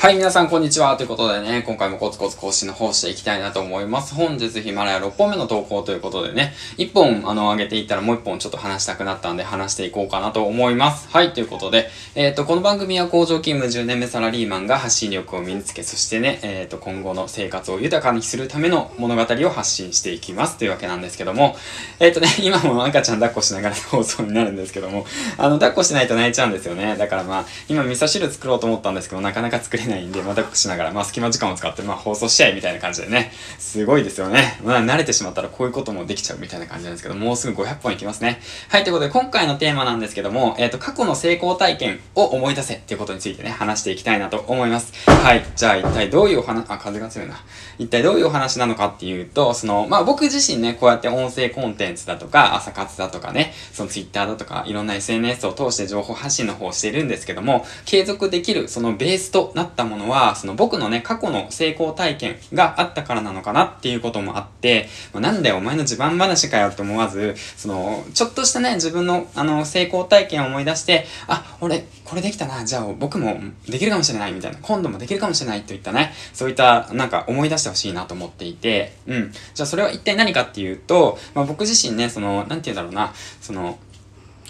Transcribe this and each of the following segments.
はい、皆さんこんにちは。ということでね、今回もコツコツ更新の方していきたいなと思います。本日ヒマラヤ6本目の投稿ということでね、1本あの上げていったらもう1本ちょっと話したくなったんで話していこうかなと思います。はい、ということで、えっ、ー、と、この番組は工場勤務10年目サラリーマンが発信力を身につけ、そしてね、えっ、ー、と、今後の生活を豊かにするための物語を発信していきますというわけなんですけども、えっ、ー、とね、今も赤ちゃん抱っこしながら放送になるんですけども、あの、抱っこしないと泣いちゃうんですよね。だからまあ、今味噌汁作ろうと思ったんですけど、なかなか作れないんで、まあ、抱っこしながら、まあ、隙間時間を使って、まあ、放送し合みたいな感じでね、すごいですよね。まあ、慣れてしまったらこういうこともできちゃうみたいな感じなんですけど、もうすぐ500本いきますね。はい、ということで、今回のテーマなんですけども、えっ、ー、と、過去の成功体験を思い出せっていうことについてね、話していきたいなと思います。はい、じゃあ一体どういうお話、あ、風が強いな。一体どういうお話なのかっていうと、その、まあ、僕自身ね、こうやって音声コンテンツだとか、朝活だとかね、その Twitter だとか、いろんな SNS を通して情報発信の方をしているんですけども、継続できる、そのベースとなってたものは、その僕のね、過去の成功体験があったからなのかなっていうこともあって、なんだよお前の自慢話かよって思わず、その、ちょっとしたね、自分のあの成功体験を思い出して、あ、俺、これできたな、じゃあ僕もできるかもしれないみたいな、今度もできるかもしれないといったね、そういったなんか思い出してほしいなと思っていて、うん。じゃあそれは一体何かっていうと、まあ、僕自身ね、その、なんて言うんだろうな、その、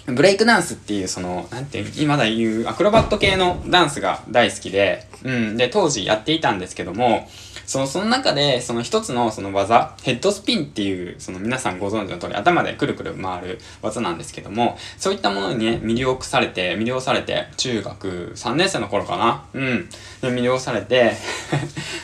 ブレイクダンスっていう、その、なんていう、今だ言う、アクロバット系のダンスが大好きで、うん、で、当時やっていたんですけども、その、その中で、その一つのその技、ヘッドスピンっていう、その皆さんご存知の通り、頭でくるくる回る技なんですけども、そういったものにね、魅了されて、魅了されて、中学3年生の頃かな？うん。で、魅了されて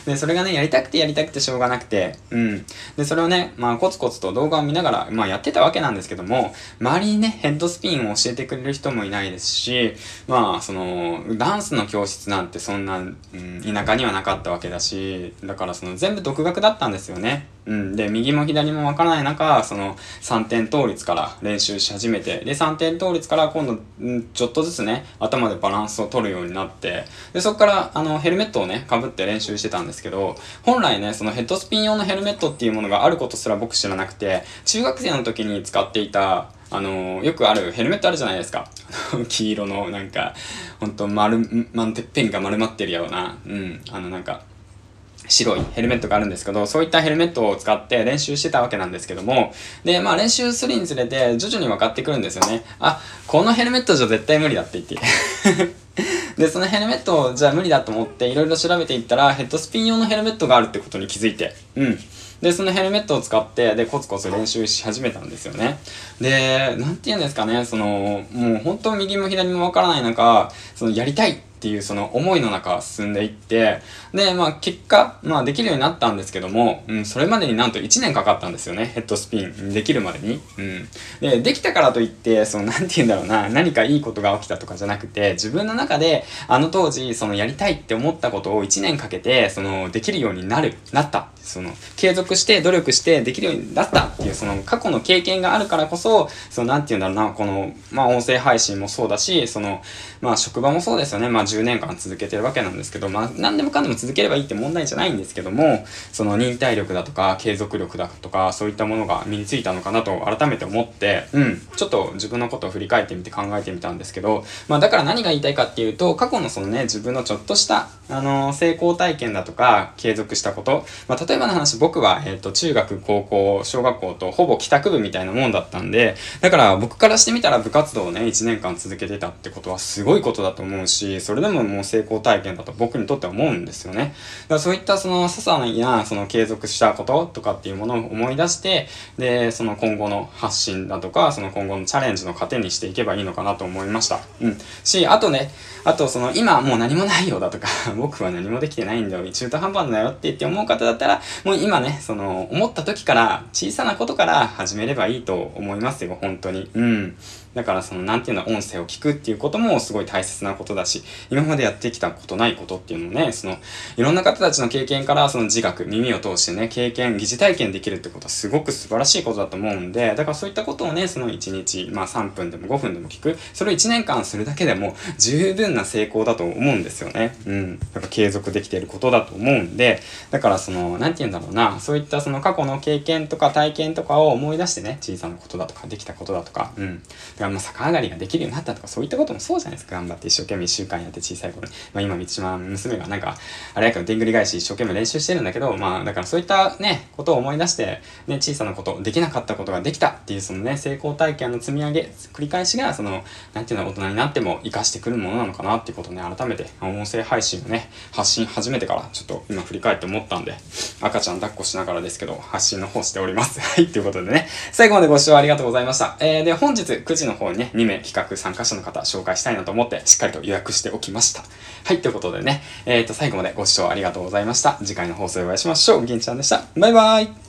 で、それがね、やりたくてやりたくてしょうがなくて、うん。で、それをね、まあ、コツコツと動画を見ながら、まあ、やってたわけなんですけども、周りにね、ヘッドスピンを教えてくれる人もいないですし、まあ、その、ダンスの教室なんてそんな、うん、田舎にはなかったわけだし、だからその全部独学だったんですよね。うん。で、右も左もわからない中、その3点倒立から練習し始めて、で、3点倒立から今度、んちょっとずつね、頭でバランスを取るようになって、で、そこから、あの、ヘルメットをね、被って練習してたんですけど、本来ね、そのヘッドスピン用のヘルメットっていうものがあることすら僕知らなくて、中学生の時に使っていた、あの、よくあるヘルメットあるじゃないですか。黄色の、なんか、ほんと丸、まんてっぺんが丸まってるような、うん、あのなんか、白いヘルメットがあるんですけど、そういったヘルメットを使って練習してたわけなんですけども、で、まあ練習するにつれて徐々に分かってくるんですよね。あ、このヘルメットじゃ絶対無理だって言って。で、そのヘルメットじゃ無理だと思っていろいろ調べていったら、ヘッドスピン用のヘルメットがあるってことに気づいて、うん。で、そのヘルメットを使って、で、コツコツ練習し始めたんですよね。で、なんて言うんですかね、その、もう本当右も左もわからない中、そのやりたいっていうその思いの中進んでいって、で、まあ結果、まあできるようになったんですけども、うん、それまでになんと1年かかったんですよね、ヘッドスピンできるまでに。うん。で、できたからといって、そのなんて言うんだろうな、何かいいことが起きたとかじゃなくて、自分の中であの当時、そのやりたいって思ったことを1年かけて、そのできるようになる、なった。その継続して努力してできるようになったっていうその過去の経験があるからこそ、そのなんて言うんだろうな、この、まあ音声配信もそうだし、その、まあ職場もそうですよね。まあ10年間続けてるわけなんですけど、まあ何でもかんでも続ければいいって問題じゃないんですけども、その忍耐力だとか継続力だとか、そういったものが身についたのかなと改めて思って、うん、ちょっと自分のことを振り返ってみて考えてみたんですけど、まあだから何が言いたいかっていうと、過去のそのね、自分のちょっとした、あの、成功体験だとか、継続したこと、まあ例えばえばの話、僕は、えっ、ー、と、中学、高校、小学校とほぼ帰宅部みたいなもんだったんで、だから僕からしてみたら部活動をね、1年間続けてたってことはすごいことだと思うし、それでももう成功体験だと僕にとっては思うんですよね。だからそういったその些細なその継続したこととかっていうものを思い出して、で、その今後の発信だとか、その今後のチャレンジの糧にしていけばいいのかなと思いました。うん。し、あとね、あとその今もう何もないよだとか、僕は何もできてないんだよ、中途半端だよって言って思う方だったら、もう今ね、その思った時から小さなことから始めればいいと思いますよ、本当に。うん。だからその、なんていうの、音声を聞くっていうこともすごい大切なことだし、今までやってきたことないことっていうのもね、その、いろんな方たちの経験からその自学、耳を通してね、経験、疑似体験できるってことはすごく素晴らしいことだと思うんで、だからそういったことをね、その1日、まあ3分でも5分でも聞く、それを1年間するだけでも十分な成功だと思うんですよね。うん。だから継続できていることだと思うんで、だからその、なんて言うんだろうな、そういったその過去の経験とか体験とかを思い出してね、小さなことだとか、できたことだとか、うん。が、まあ、逆上がりができるようになったとか、そういったこともそうじゃないですか。頑張って一生懸命一週間やって小さい頃に。まあ、今、満島娘がなんか、あれやけど、でんぐり返し一生懸命練習してるんだけど、まあ、だからそういったね、ことを思い出して、ね、小さなこと、できなかったことができたっていう、そのね、成功体験の積み上げ、繰り返しが、その、なんていうの、大人になっても活かしてくるものなのかなっていうことをね、改めて、音声配信をね、発信始めてから、ちょっと今振り返って思ったんで、赤ちゃん抱っこしながらですけど、発信の方しております。はい、ということでね、最後までご視聴ありがとうございました。えー、で、本日9時の方にね、2名企画参加者の方紹介したいなと思って、しっかりと予約しておきました。はい、ということでね、えっ、ー、と、最後までご視聴ありがとうございました。次回の放送でお会いしましょう。銀ちゃんでした。バイバーイ